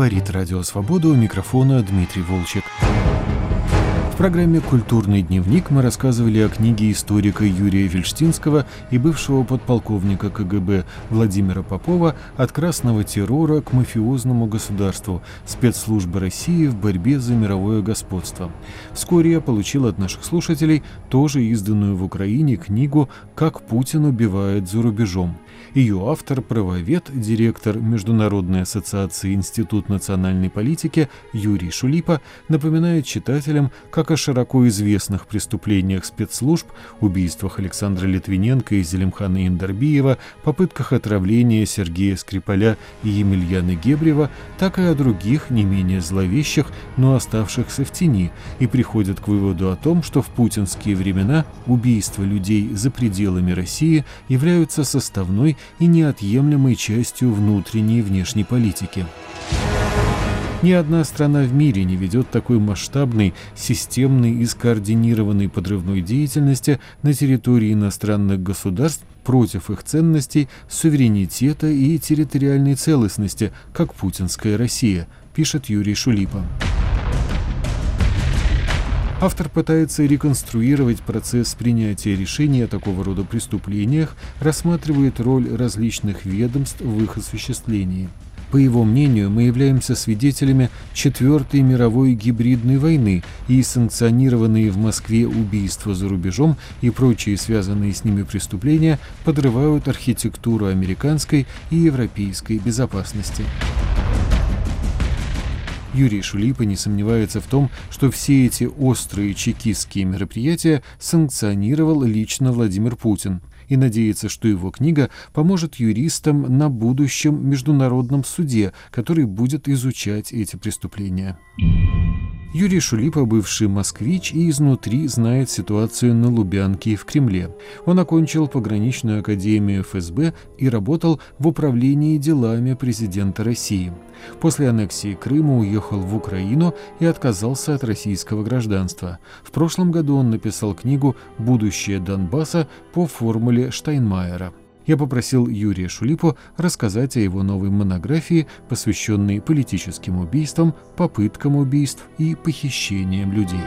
Говорит Радио Свобода у микрофона Дмитрий Волчек. В программе «Культурный дневник» мы рассказывали о книге историка Юрия Вельштинского и бывшего подполковника КГБ Владимира Попова «От красного террора к мафиозному государству. Спецслужбы России в борьбе за мировое господство». Вскоре я получил от наших слушателей тоже изданную в Украине книгу «Как Путин убивает за рубежом». Ее автор, правовед, директор Международной ассоциации Институт национальной политики Юрий Шулипа напоминает читателям, как о широко известных преступлениях спецслужб, убийствах Александра Литвиненко и Зелимхана Индарбиева, попытках отравления Сергея Скрипаля и Емельяна Гебрева, так и о других, не менее зловещих, но оставшихся в тени, и приходят к выводу о том, что в путинские времена убийства людей за пределами России являются составной и неотъемлемой частью внутренней и внешней политики. Ни одна страна в мире не ведет такой масштабной, системной и скоординированной подрывной деятельности на территории иностранных государств против их ценностей, суверенитета и территориальной целостности, как путинская Россия, пишет Юрий Шулипа. Автор пытается реконструировать процесс принятия решений о такого рода преступлениях, рассматривает роль различных ведомств в их осуществлении. По его мнению, мы являемся свидетелями Четвертой мировой гибридной войны и санкционированные в Москве убийства за рубежом и прочие связанные с ними преступления подрывают архитектуру американской и европейской безопасности. Юрий Шулипа не сомневается в том, что все эти острые чекистские мероприятия санкционировал лично Владимир Путин и надеется, что его книга поможет юристам на будущем международном суде, который будет изучать эти преступления. Юрий Шулипа, бывший москвич и изнутри знает ситуацию на Лубянке и в Кремле. Он окончил пограничную академию ФСБ и работал в управлении делами президента России. После аннексии Крыма уехал в Украину и отказался от российского гражданства. В прошлом году он написал книгу «Будущее Донбасса» по формуле Штайнмайера я попросил Юрия Шулипу рассказать о его новой монографии, посвященной политическим убийствам, попыткам убийств и похищениям людей.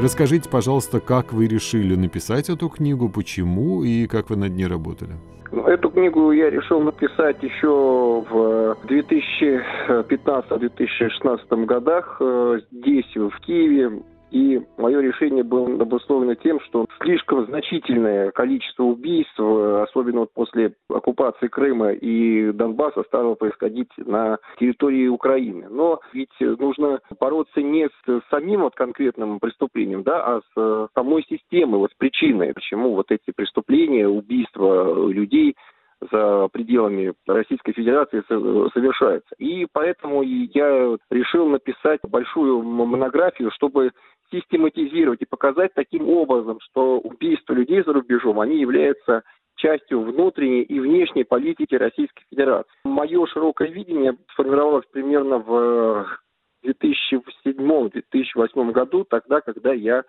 Расскажите, пожалуйста, как вы решили написать эту книгу, почему и как вы над ней работали? Ну, эту книгу я решил написать еще в 2015-2016 годах э, здесь, в Киеве. И мое решение было обусловлено тем, что слишком значительное количество убийств, особенно вот после оккупации Крыма и Донбасса, стало происходить на территории Украины. Но ведь нужно бороться не с самим вот конкретным преступлением, да, а с самой системой, вот с причиной, почему вот эти преступления, убийства людей за пределами Российской Федерации совершается. И поэтому я решил написать большую монографию, чтобы систематизировать и показать таким образом, что убийства людей за рубежом, они являются частью внутренней и внешней политики Российской Федерации. Мое широкое видение сформировалось примерно в 2007-2008 году, тогда, когда я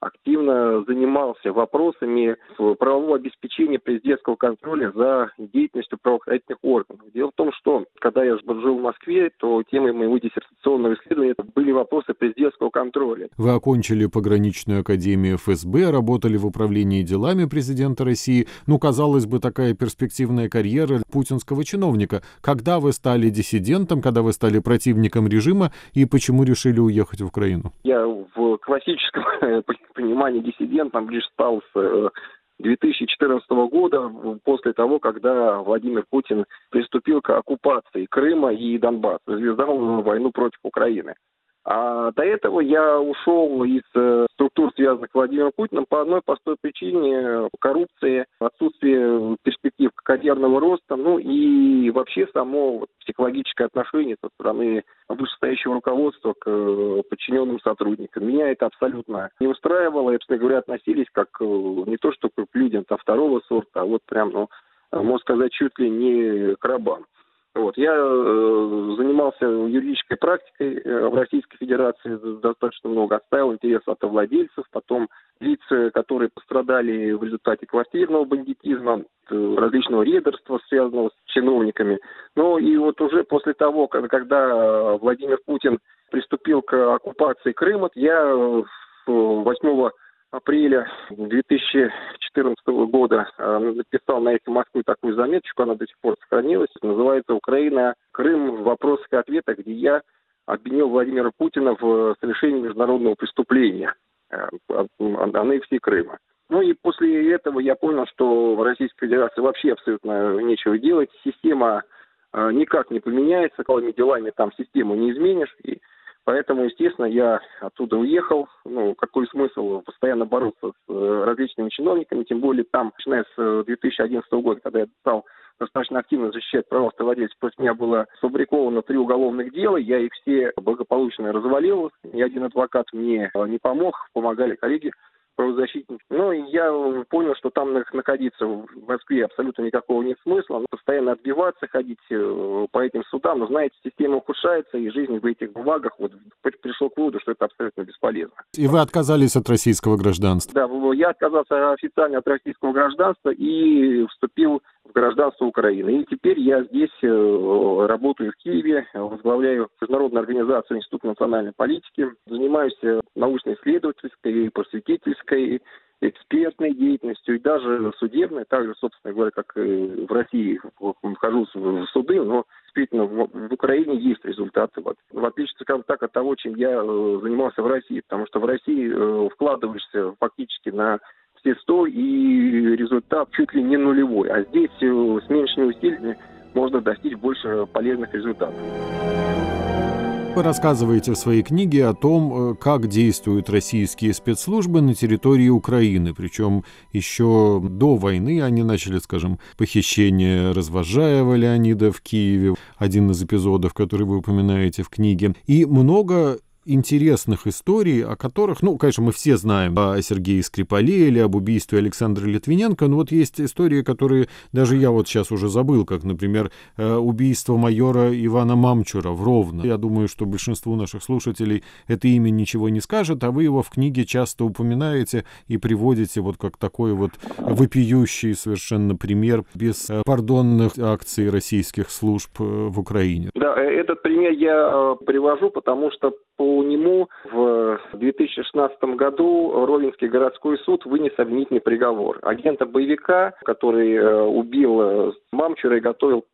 активно занимался вопросами правового обеспечения президентского контроля за деятельностью правоохранительных органов. Дело в том, что когда я жил в Москве, то темой моего диссертационного исследования были вопросы президентского контроля. Вы окончили пограничную академию ФСБ, работали в управлении делами президента России. Ну, казалось бы, такая перспективная карьера путинского чиновника. Когда вы стали диссидентом, когда вы стали противником режима и почему решили уехать в Украину? Я в классическом понимание диссидентом лишь стал с 2014 э, года, после того, когда Владимир Путин приступил к оккупации Крыма и Донбасса, развязал войну против Украины. А до этого я ушел из э, структур, связанных с Владимиром Путиным, по одной простой причине – коррупции, отсутствие перспектив карьерного роста, ну и вообще само психологическое отношение со стороны вышестоящего руководства к э, подчиненным сотрудникам. Меня это абсолютно не устраивало, и, собственно говоря, относились как э, не то что к людям там, второго сорта, а вот прям, ну, можно сказать, чуть ли не к рабам. Вот. Я э, занимался юридической практикой э, в Российской Федерации достаточно много, оставил интерес от владельцев, потом лиц, которые пострадали в результате квартирного бандитизма, э, различного рейдерства, связанного с чиновниками. Ну и вот уже после того, когда Владимир Путин приступил к оккупации Крыма, я 8 апреля 2014 года э, написал на «Эхо Москвы» такую заметочку, она до сих пор сохранилась. Называется «Украина, Крым. Вопросы и ответы», где я обвинил Владимира Путина в совершении международного преступления э, аннексии Крыма. Ну и после этого я понял, что Российской Федерации вообще абсолютно нечего делать. Система э, никак не поменяется, какими делами там систему не изменишь. И Поэтому, естественно, я оттуда уехал. Ну, какой смысл постоянно бороться с э, различными чиновниками, тем более там, начиная с 2011 э, года, когда я стал достаточно активно защищать права автовладельцев. Против меня было сфабриковано три уголовных дела, я их все благополучно развалил, ни один адвокат мне не помог, помогали коллеги правозащитник. Ну, и я понял, что там находиться в Москве абсолютно никакого нет смысла. Постоянно отбиваться, ходить э, по этим судам. Но, знаете, система ухудшается, и жизнь в этих бумагах вот пришел к выводу, что это абсолютно бесполезно. И вы отказались от российского гражданства? Да, я отказался официально от российского гражданства и вступил гражданство Украины. И теперь я здесь э, работаю в Киеве, возглавляю Международную организацию Института национальной политики, занимаюсь э, научно-исследовательской и просветительской экспертной деятельностью и даже судебной, также, собственно говоря, как и в России вхожу в суды, но действительно в, Украине есть результаты, вот, в отличие, скажем так, от того, чем я э, занимался в России, потому что в России вкладываешься фактически на все 100 и результат чуть ли не нулевой. А здесь э, с меньшими усилиями можно достичь больше полезных результатов. Вы рассказываете в своей книге о том, э, как действуют российские спецслужбы на территории Украины. Причем еще до войны они начали, скажем, похищение развожаева Леонида в Киеве, один из эпизодов, который вы упоминаете в книге. И много интересных историй, о которых, ну, конечно, мы все знаем о Сергее Скрипале или об убийстве Александра Литвиненко, но вот есть истории, которые даже я вот сейчас уже забыл, как, например, э, убийство майора Ивана Мамчура в Ровно. Я думаю, что большинству наших слушателей это имя ничего не скажет, а вы его в книге часто упоминаете и приводите вот как такой вот вопиющий совершенно пример беспардонных акций российских служб э, в Украине. Да, э, этот пример я привожу, потому что по нему в 2016 году Ровенский городской суд вынес обвинительный приговор. Агента боевика, который э, убил э, Мамчура и готовил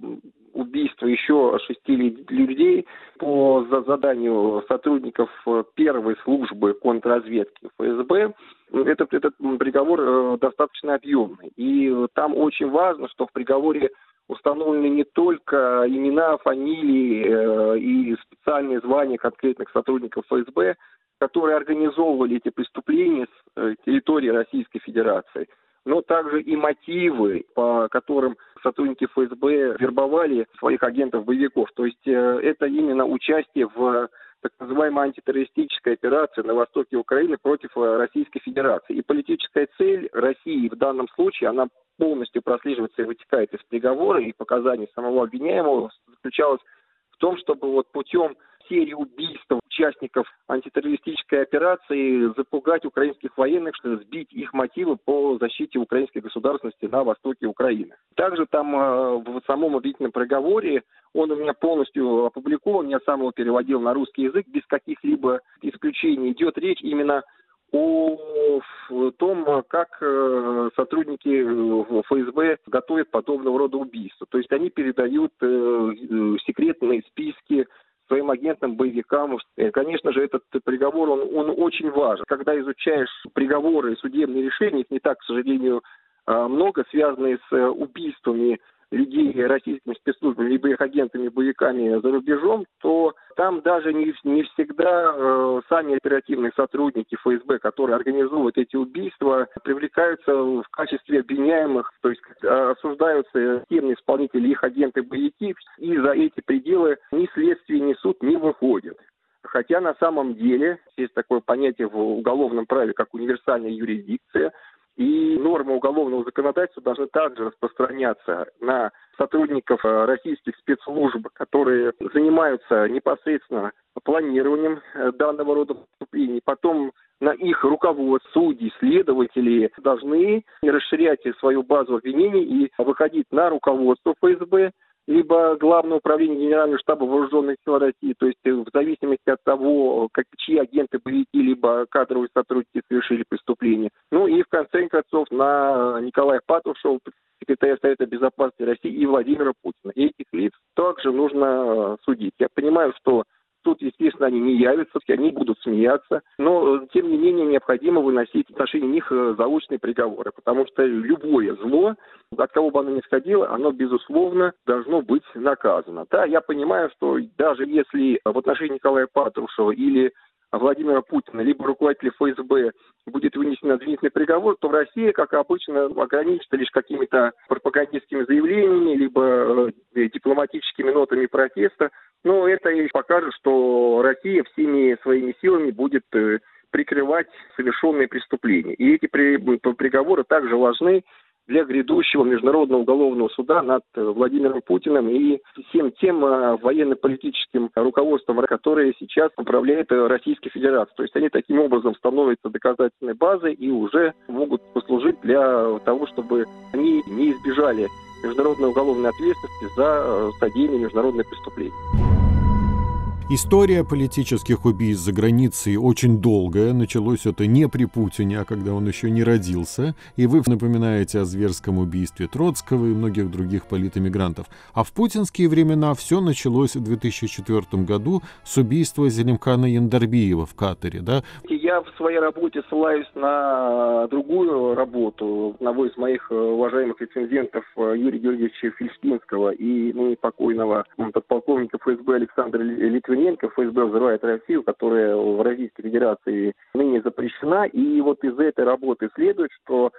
убийство еще шести людей по заданию сотрудников э, первой службы контрразведки ФСБ. Этот, этот приговор достаточно объемный. И там очень важно, что в приговоре установлены не только имена, фамилии э, и специальные звания конкретных сотрудников ФСБ, которые организовывали эти преступления с э, территории Российской Федерации, но также и мотивы, по которым сотрудники ФСБ вербовали своих агентов-боевиков. То есть э, это именно участие в так называемой антитеррористической операции на востоке Украины против Российской Федерации. И политическая цель России в данном случае, она полностью прослеживается и вытекает из приговора и показаний самого обвиняемого, заключалась в том, чтобы вот путем серии убийств участников антитеррористической операции запугать украинских военных, чтобы сбить их мотивы по защите украинской государственности на востоке Украины. Также там э, в самом обвинительном приговоре он у меня полностью опубликован, я сам его переводил на русский язык без каких-либо исключений. Идет речь именно о том, как э, сотрудники э, ФСБ готовят подобного рода убийства. То есть они передают секретные списки своим агентам, боевикам. Конечно же, этот приговор, он, он очень важен. Когда изучаешь приговоры и судебные решения, их не так, к сожалению, много, связанные с э, убийствами людей российскими спецслужбами, либо их агентами, боевиками за рубежом, то там даже не, не всегда э, сами оперативные сотрудники ФСБ, которые организуют эти убийства, привлекаются в качестве обвиняемых, то есть э, осуждаются тем исполнители, их агенты, боевики, и за эти пределы ни следствие, ни суд не выходят. Хотя на самом деле есть такое понятие в уголовном праве, как универсальная юрисдикция, И нормы уголовного законодательства должны также распространяться на сотрудников э, российских спецслужб, которые занимаются непосредственно планированием э, данного рода преступлений, потом на их руководство, судьи, следователи должны расширять свою базу обвинений и выходить на руководство ФСБ, либо Главное управление Генерального штаба Вооруженных сил России, то есть э, в зависимости от того, как, чьи агенты боевики, либо кадровые сотрудники совершили преступление. Ну и в конце концов на Николая Патрушева, секретаря Совета Безопасности России и Владимира Путина. И этих лиц также нужно э, судить. Я понимаю, что Тут, естественно, они не явятся, они будут смеяться, но, тем не менее, необходимо выносить в отношении них э, заочные приговоры, потому что любое зло, от кого бы оно ни сходило, оно, безусловно, должно быть наказано. Да, я понимаю, что даже если в отношении Николая Патрушева или Владимира Путина, либо руководителя ФСБ будет вынесен обвинительный приговор, то в России, как обычно, ограничится лишь какими-то пропагандистскими заявлениями, либо э, дипломатическими нотами протеста. Но это и покажет, что Россия всеми своими силами будет э, прикрывать совершенные преступления. И эти приговоры также важны для грядущего Международного уголовного суда над э, Владимиром Путиным и всем тем э, военно-политическим руководством, которое сейчас управляет Российской Федерацией. То есть они таким образом становятся доказательной базой и уже могут послужить для того, чтобы они не избежали международной уголовной ответственности за содеяние международных преступлений. История политических убийств за границей очень долгая. Началось это не при Путине, а когда он еще не родился. И вы напоминаете о зверском убийстве Троцкого и многих других политэмигрантов. А в путинские времена все началось в 2004 году с убийства Зелимкана Яндарбиева в Катаре. Да? Я в своей работе ссылаюсь на другую работу одного из моих уважаемых рецензентов Юрия Георгиевича Фельштинского и ныне покойного подполковника ФСБ Александра Литвина Литвиненко, ФСБ взрывает Россию, которая в Российской Федерации ныне запрещена. И вот из этой работы следует, что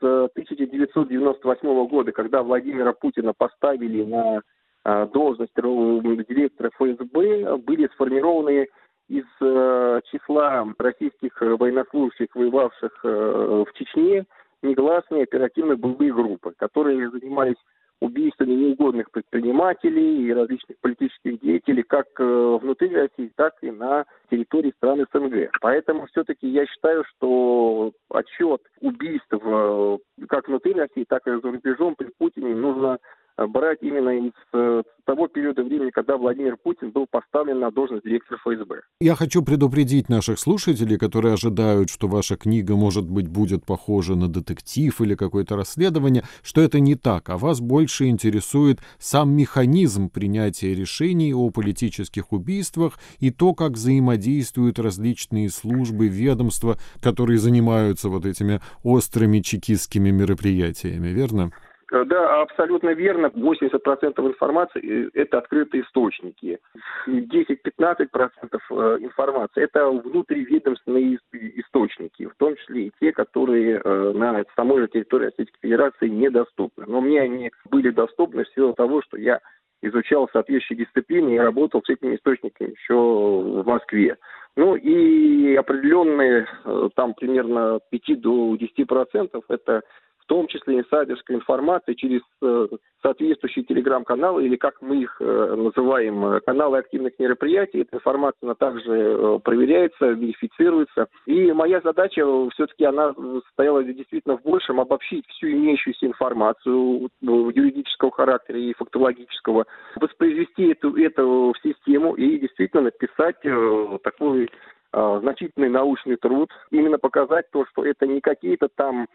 с 1998 года, когда Владимира Путина поставили на а, должность директора ФСБ, были сформированы из э, числа российских военнослужащих, воевавших э, в Чечне, негласные оперативно-боевые группы, которые занимались убийствами неугодных предпринимателей и различных политических деятелей как э, внутри России, так и на территории стран СНГ. Поэтому все-таки я считаю, что отчет убийств э, как внутри России, так и за рубежом при Путине нужно брать именно из э, того периода времени, когда Владимир Путин был поставлен на должность директора ФСБ. Я хочу предупредить наших слушателей, которые ожидают, что ваша книга, может быть, будет похожа на детектив или какое-то расследование, что это не так, а вас больше интересует сам механизм принятия решений о политических убийствах и то, как взаимодействуют различные службы, ведомства, которые занимаются вот этими острыми чекистскими мероприятиями, верно? Э, да, абсолютно верно. 80% информации э, – это открытые источники. 10-15% э, информации – это внутриведомственные источники, в том числе и те, которые на самой же территории Российской Федерации недоступны. Но мне они были доступны в силу того, что я изучал соответствующие дисциплины и работал с этими источниками еще в Москве. Ну и определенные, там примерно 5 до 10% это том числе инсайдерской информации через э, соответствующие телеграм-каналы, или как мы их э, называем, э, каналы активных мероприятий. Эта информация она также проверяется, верифицируется. И моя задача все-таки она стояла действительно в большем обобщить всю имеющуюся информацию юридического характера и фактологического, воспроизвести эту, эту в систему и действительно написать такой значительный научный труд, именно показать то, что это не какие-то там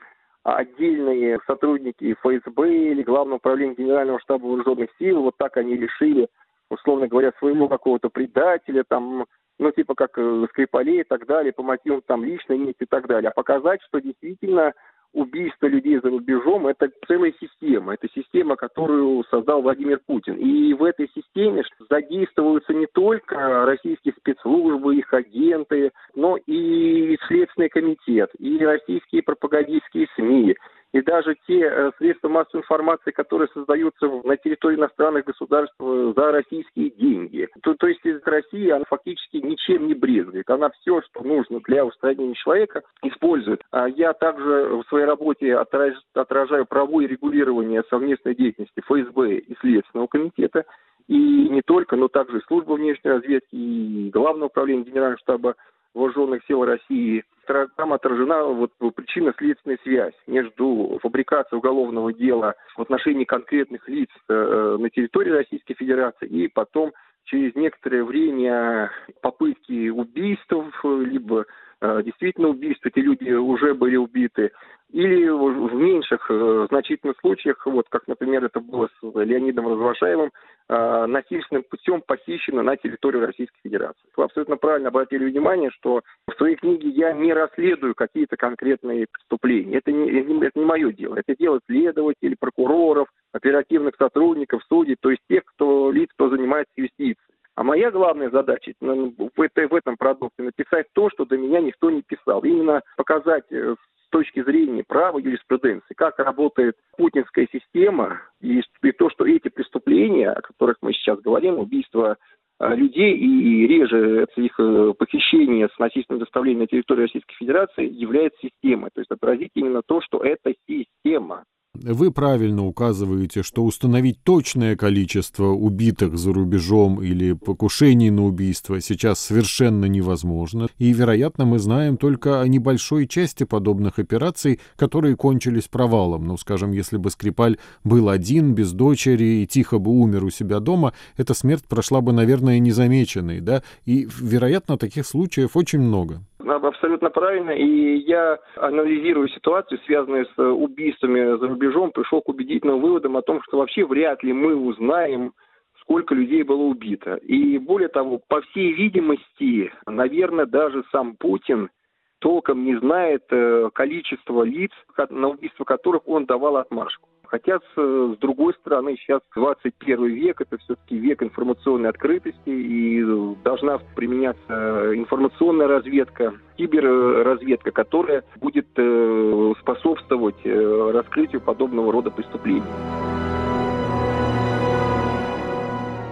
отдельные сотрудники ФСБ или Главного управления Генерального штаба вооруженных сил, вот так они решили, условно говоря, своему какого-то предателя, там, ну, типа как э, Скрипалей и так далее, по мотивам там личной мести и так далее, а показать, что действительно убийство людей за рубежом – это целая система. Это система, которую создал Владимир Путин. И в этой системе задействуются не только российские спецслужбы, их агенты, но и Следственный комитет, и российские пропагандистские СМИ, и даже те э, средства массовой информации, которые создаются на территории иностранных государств э, за российские деньги. То, то есть Россия, она фактически ничем не брезгует. Она все, что нужно для устранения человека, использует. А я также в своей работе отражаю правовое регулирование совместной деятельности ФСБ и Следственного комитета. И не только, но также и служба внешней разведки, и Главное управление Генерального штаба вооруженных сил России. Там отражена вот причинно-следственная связь между фабрикацией уголовного дела в отношении конкретных лиц э, на территории Российской Федерации и потом через некоторое время попытки убийств, либо э, действительно убийств, эти люди уже были убиты, или в меньших э, значительных случаях, вот как, например, это было с Леонидом Развошаевым, э, насильственным путем похищено на территорию Российской Федерации. Вы абсолютно правильно обратили внимание, что в своей книге я не расследую какие-то конкретные преступления. Это не, это не мое дело. Это дело следователей, прокуроров, оперативных сотрудников, судей, то есть тех, кто лиц, кто занимается юстицией. А моя главная задача в, этом продукте написать то, что до меня никто не писал. Именно показать э, точки зрения права юриспруденции, как работает путинская система, и, и то, что эти преступления, о которых мы сейчас говорим, убийство а, людей и реже их э, похищение с насильственным доставлением на территорию Российской Федерации является системой. То есть отразить именно то, что это система. Вы правильно указываете, что установить точное количество убитых за рубежом или покушений на убийство сейчас совершенно невозможно. И, вероятно, мы знаем только о небольшой части подобных операций, которые кончились провалом. Ну, скажем, если бы Скрипаль был один, без дочери и тихо бы умер у себя дома, эта смерть прошла бы, наверное, незамеченной, да? И, вероятно, таких случаев очень много. Абсолютно правильно. И я, анализируя ситуацию, связанную с убийствами за рубежом, пришел к убедительным выводам о том, что вообще вряд ли мы узнаем, сколько людей было убито. И более того, по всей видимости, наверное, даже сам Путин толком не знает э, количество лиц, на убийство которых он давал отмашку. Хотя, с, с другой стороны, сейчас 21 век, это все-таки век информационной открытости, и должна применяться информационная разведка, киберразведка, которая будет э, способствовать э, раскрытию подобного рода преступлений.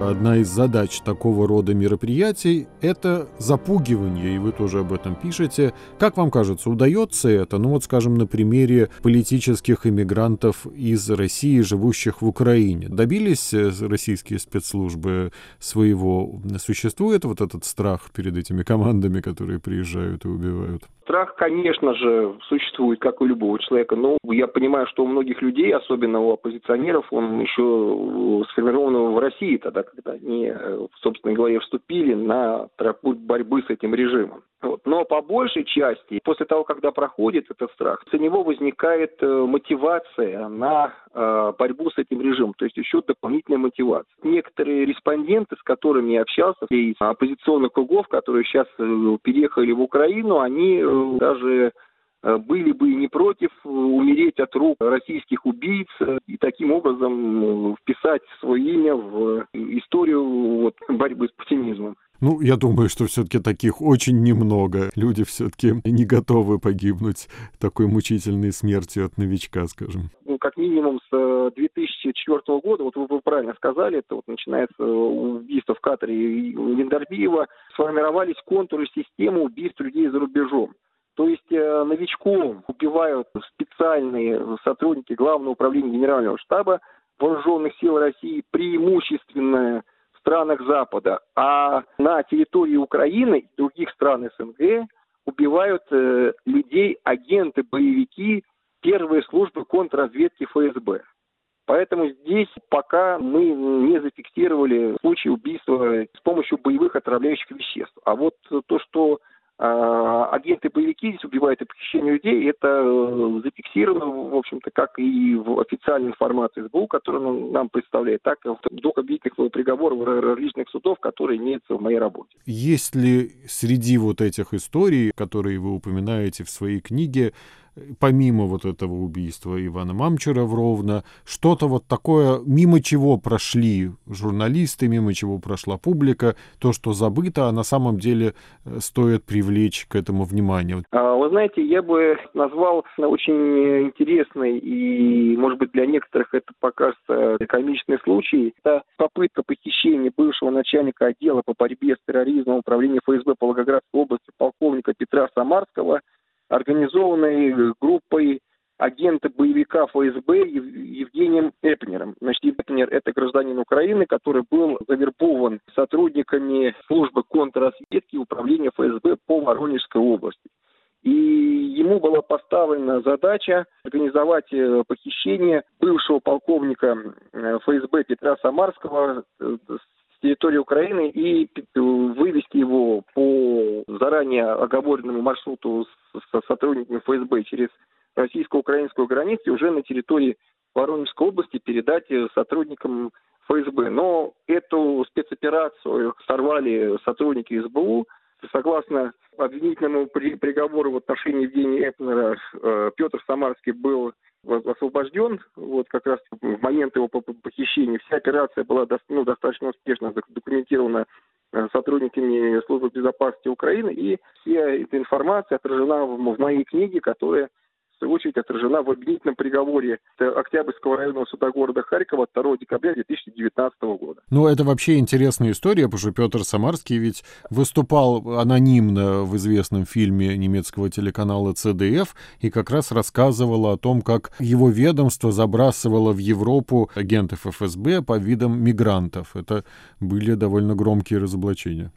Одна из задач такого рода мероприятий – это запугивание, и вы тоже об этом пишете. Как вам кажется, удается это? Ну вот, скажем, на примере политических иммигрантов из России, живущих в Украине. Добились э, российские спецслужбы своего? Существует вот этот страх перед этими командами, которые приезжают и убивают? Страх, конечно же, существует, как у любого человека, но я понимаю, что у многих людей, особенно у оппозиционеров, он еще сформирован в России тогда, когда они э, в собственной голове вступили на тропу борьбы с этим режимом. Вот. Но по большей части, после того, когда проходит этот страх, у него возникает э, мотивация на э, борьбу с этим режимом, то есть еще дополнительная мотивация. Некоторые респонденты, с которыми я общался, из оппозиционных кругов, которые сейчас э, переехали в Украину, они э, даже э, были бы не против умереть от рук российских убийц и таким образом вписать свое имя в историю вот, борьбы с путинизмом. Ну, я думаю, что все-таки таких очень немного. Люди все-таки не готовы погибнуть такой мучительной смертью от новичка, скажем. Ну, как минимум с 2004 э, года, вот вы, вы правильно сказали, это вот начинается убийство в Катаре и Виндарбиева, сформировались контуры системы убийств людей за рубежом. То есть э, новичком убивают специальные сотрудники Главного управления Генерального штаба Вооруженных сил России, преимущественно странах Запада, а на территории Украины и других стран СНГ убивают э, людей агенты, боевики первой службы контрразведки ФСБ. Поэтому здесь пока мы не зафиксировали случаи убийства с помощью боевых отравляющих веществ. А вот то, что агенты-боевики здесь убивают и похищение людей, это э, зафиксировано, в общем-то, как и в официальной информации СБУ, которую нам представляет, так и в двух обвинительных приговоров различных судов, которые имеются в моей работе. Есть ли среди вот этих историй, которые вы упоминаете в своей книге, помимо вот этого убийства Ивана Мамчера в Ровно, что-то вот такое, мимо чего прошли журналисты, мимо чего прошла публика, то, что забыто, а на самом деле э, стоит привлечь к этому внимание? А, вы знаете, я бы назвал очень интересный и, может быть, для некоторых это покажется комичный случай. Это попытка похищения бывшего начальника отдела по борьбе с терроризмом управления ФСБ по Волгоградской области полковника Петра Самарского, организованной группой агента боевика ФСБ Евгением Эпнером. Значит, Эпнер – это гражданин Украины, который был завербован сотрудниками службы контрразведки управления ФСБ по Воронежской области. И ему была поставлена задача организовать э, похищение бывшего полковника э, ФСБ Петра Самарского э, с территории Украины и оговоренному маршруту с сотрудниками ФСБ через российско-украинскую границу уже на территории Воронежской области передать сотрудникам ФСБ. Но эту спецоперацию сорвали сотрудники СБУ, Согласно обвинительному при, приговору в отношении Евгения Эпнера, э, Петр Самарский был освобожден, вот как раз в момент его похищения. Вся операция была ну, достаточно успешно документирована э, сотрудниками службы безопасности Украины, и вся эта информация отражена в моей книге, которая свою очередь отражена в обвинительном приговоре Октябрьского районного суда города Харькова 2 декабря 2019 года. Ну, это вообще интересная история, потому что Петр Самарский ведь выступал анонимно в известном фильме немецкого телеканала ЦДФ и как раз рассказывал о том, как его ведомство забрасывало в Европу агентов ФСБ по видам мигрантов. Это были довольно громкие разоблачения.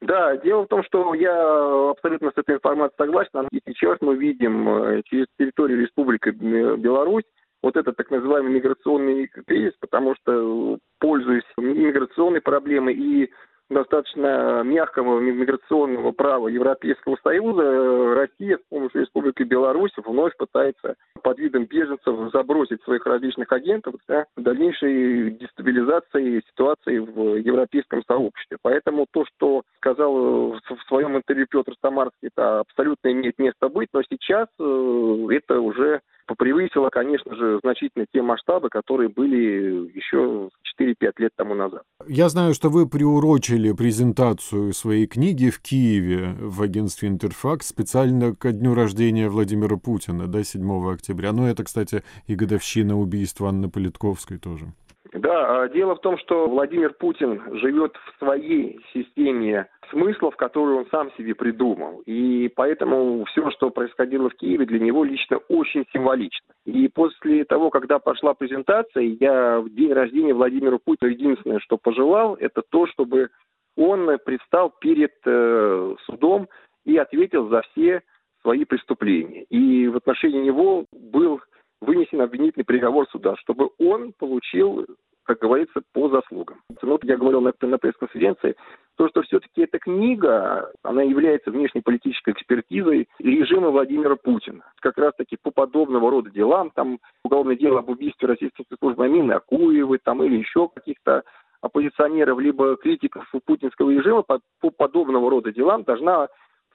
Да, дело в том, что я абсолютно с этой информацией согласен. И сейчас мы видим э, через территорию Республики Беларусь вот этот так называемый миграционный кризис, потому что, пользуясь миграционной проблемой и достаточно мягкого миграционного права Европейского Союза, Россия с помощью Республики Беларусь вновь пытается под видом беженцев забросить своих различных агентов для дальнейшей дестабилизации ситуации в европейском сообществе. Поэтому то, что сказал в своем интервью Петр Самарский, это абсолютно имеет место быть, но сейчас э, это уже превысило, конечно же, значительно те масштабы, которые были еще 4-5 лет тому назад. Я знаю, что вы приурочили презентацию своей книги в Киеве в агентстве «Интерфакс» специально ко дню рождения Владимира Путина, да, 7 октября. Ну, это, кстати, и годовщина убийства Анны Политковской тоже. Да, а дело в том, что Владимир Путин живет в своей системе смыслов, которые он сам себе придумал. И поэтому все, что происходило в Киеве, для него лично очень символично. И после того, когда пошла презентация, я в день рождения Владимира Путина единственное, что пожелал, это то, чтобы он предстал перед э, судом и ответил за все свои преступления. И в отношении него был вынесен обвинительный приговор суда, чтобы он получил, как говорится, по заслугам. Вот я говорил на, на пресс-конференции, то, что все-таки эта книга, она является внешнеполитической экспертизой режима Владимира Путина. Как раз-таки по подобного рода делам, там уголовное дело об убийстве российской спецслужбы Амины Акуевой, там или еще каких-то оппозиционеров, либо критиков путинского режима по, по подобного рода делам должна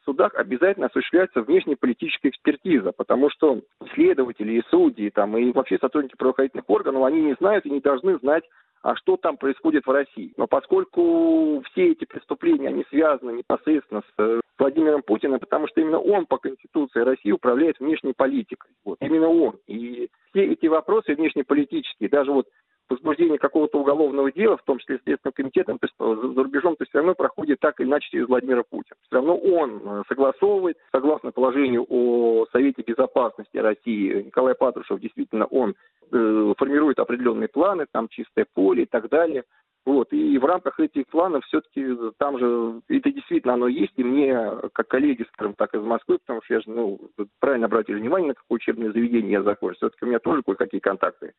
судах обязательно осуществляется внешнеполитическая экспертиза, потому что следователи и судьи, там, и вообще сотрудники правоохранительных органов, они не знают и не должны знать, а что там происходит в России. Но поскольку все эти преступления, они связаны непосредственно с э, Владимиром Путиным, потому что именно он по Конституции России управляет внешней политикой. Вот, именно он. И все эти вопросы внешнеполитические, даже вот возбуждение какого-то уголовного дела, в том числе Следственным комитетом, то есть э, за рубежом, то есть все равно проходит так или иначе через Владимира Путина. Все равно он э, согласовывает, согласно положению о Совете Безопасности России, Николай Патрушев, действительно, он э, формирует определенные планы, там чистое поле и так далее. Вот, и в рамках этих планов все-таки там же, это действительно оно есть, и мне, как коллеги, скажем так, из Москвы, потому что я же, ну, правильно обратили внимание, на какое учебное заведение я закончил, все-таки у меня тоже кое-какие контакты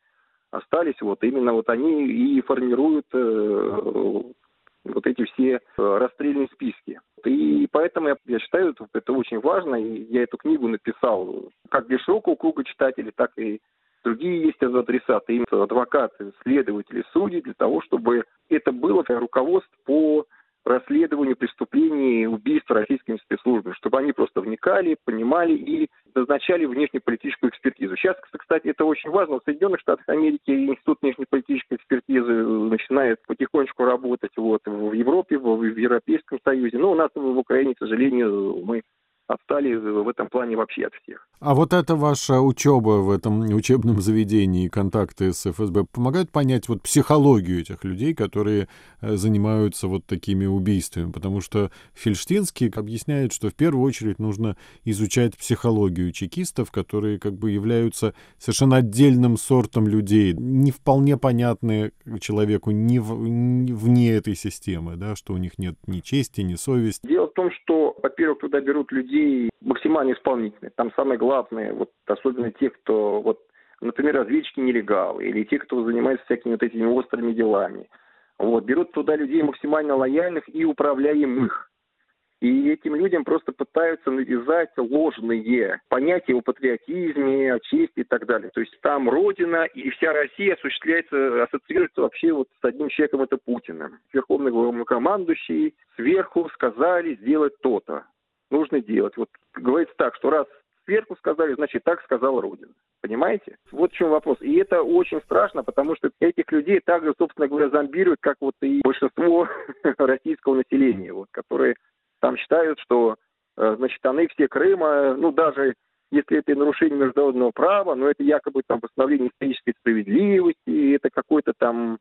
остались, вот именно вот они и формируют э, вот эти все э, расстрельные списки. И поэтому я, я считаю, это, это очень важно, и я эту книгу написал как для широкого круга читателей, так и другие есть адресаты, именно адвокаты, следователи, судьи, для того, чтобы это было руководство по расследованию преступлений, убийств российскими спецслужбами, чтобы они просто вникали, понимали и назначали внешнеполитическую экспертизу. Сейчас, кстати, это очень важно. В Соединенных Штатах Америки Институт внешнеполитической экспертизы начинает потихонечку работать вот, в Европе, в, Европейском Союзе. Но у нас в Украине, к сожалению, мы отстали в этом плане вообще от всех. А вот эта ваша учеба в этом учебном заведении, контакты с ФСБ помогают понять вот психологию этих людей, которые э, занимаются вот такими убийствами? Потому что Фельштинский объясняет, что в первую очередь нужно изучать психологию чекистов, которые как бы являются совершенно отдельным сортом людей, не вполне понятные человеку ни, в, ни вне этой системы, да, что у них нет ни чести, ни совести. Дело в том, что, во-первых, туда берут людей максимально исполнительные. Там самое главное, вот особенно те, кто, вот, например, разведчики-нелегалы или те, кто занимается всякими вот этими острыми делами. Вот, берут туда людей максимально лояльных и управляемых. И этим людям просто пытаются навязать ложные понятия о патриотизме, о чести и так далее. То есть там Родина и вся Россия осуществляется, ассоциируется вообще вот с одним человеком, это Путиным. Верховный главнокомандующий сверху сказали сделать то-то. Нужно делать. Вот говорится так, что раз сверху сказали, значит, так сказал Родина. Понимаете? Вот в чем вопрос. И это очень страшно, потому что этих людей также, собственно говоря, зомбируют, как вот и большинство российского населения, вот, которые там считают, что, э, значит, они все Крыма, ну, даже если это нарушение международного права, но это якобы там восстановление исторической справедливости, это какой-то там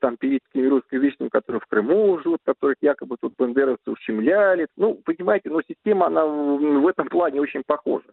там перед теми русскоязычными, которые в Крыму живут, которых якобы тут бандеровцы ущемляли. Ну, понимаете, но система, она в этом плане очень похожа.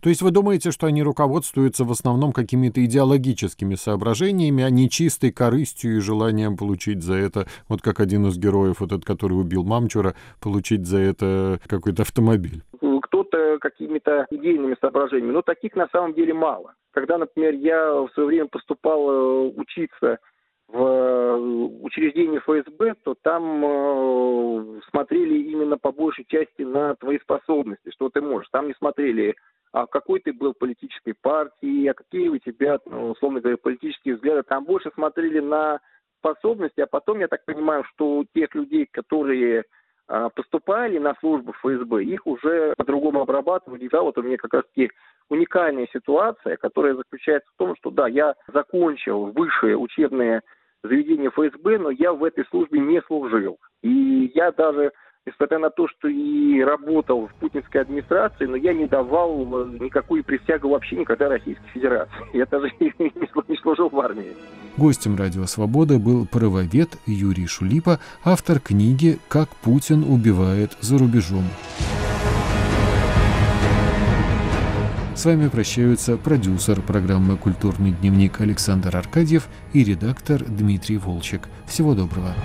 То есть вы думаете, что они руководствуются в основном какими-то идеологическими соображениями, а не чистой корыстью и желанием получить за это, вот как один из героев, вот этот, который убил Мамчура, получить за это какой-то автомобиль? Кто-то какими-то идейными соображениями, но таких на самом деле мало. Когда, например, я в свое время поступал э, учиться в э, учреждении ФСБ, то там э, смотрели именно по большей части на твои способности, что ты можешь. Там не смотрели а какой ты был политической партии, а какие у тебя, ну, условно говоря, политические взгляды. Там больше смотрели на способности, а потом, я так понимаю, что тех людей, которые а, поступали на службу ФСБ, их уже по-другому обрабатывали. Да, вот у меня как раз-таки уникальная ситуация, которая заключается в том, что да, я закончил высшее учебное заведение ФСБ, но я в этой службе не служил. И я даже несмотря на то, что и работал в путинской администрации, но я не давал никакую присягу вообще никогда Российской Федерации. Я даже не служил в армии. Гостем «Радио Свобода» был правовед Юрий Шулипа, автор книги «Как Путин убивает за рубежом». С вами прощаются продюсер программы «Культурный дневник» Александр Аркадьев и редактор Дмитрий Волчек. Всего доброго.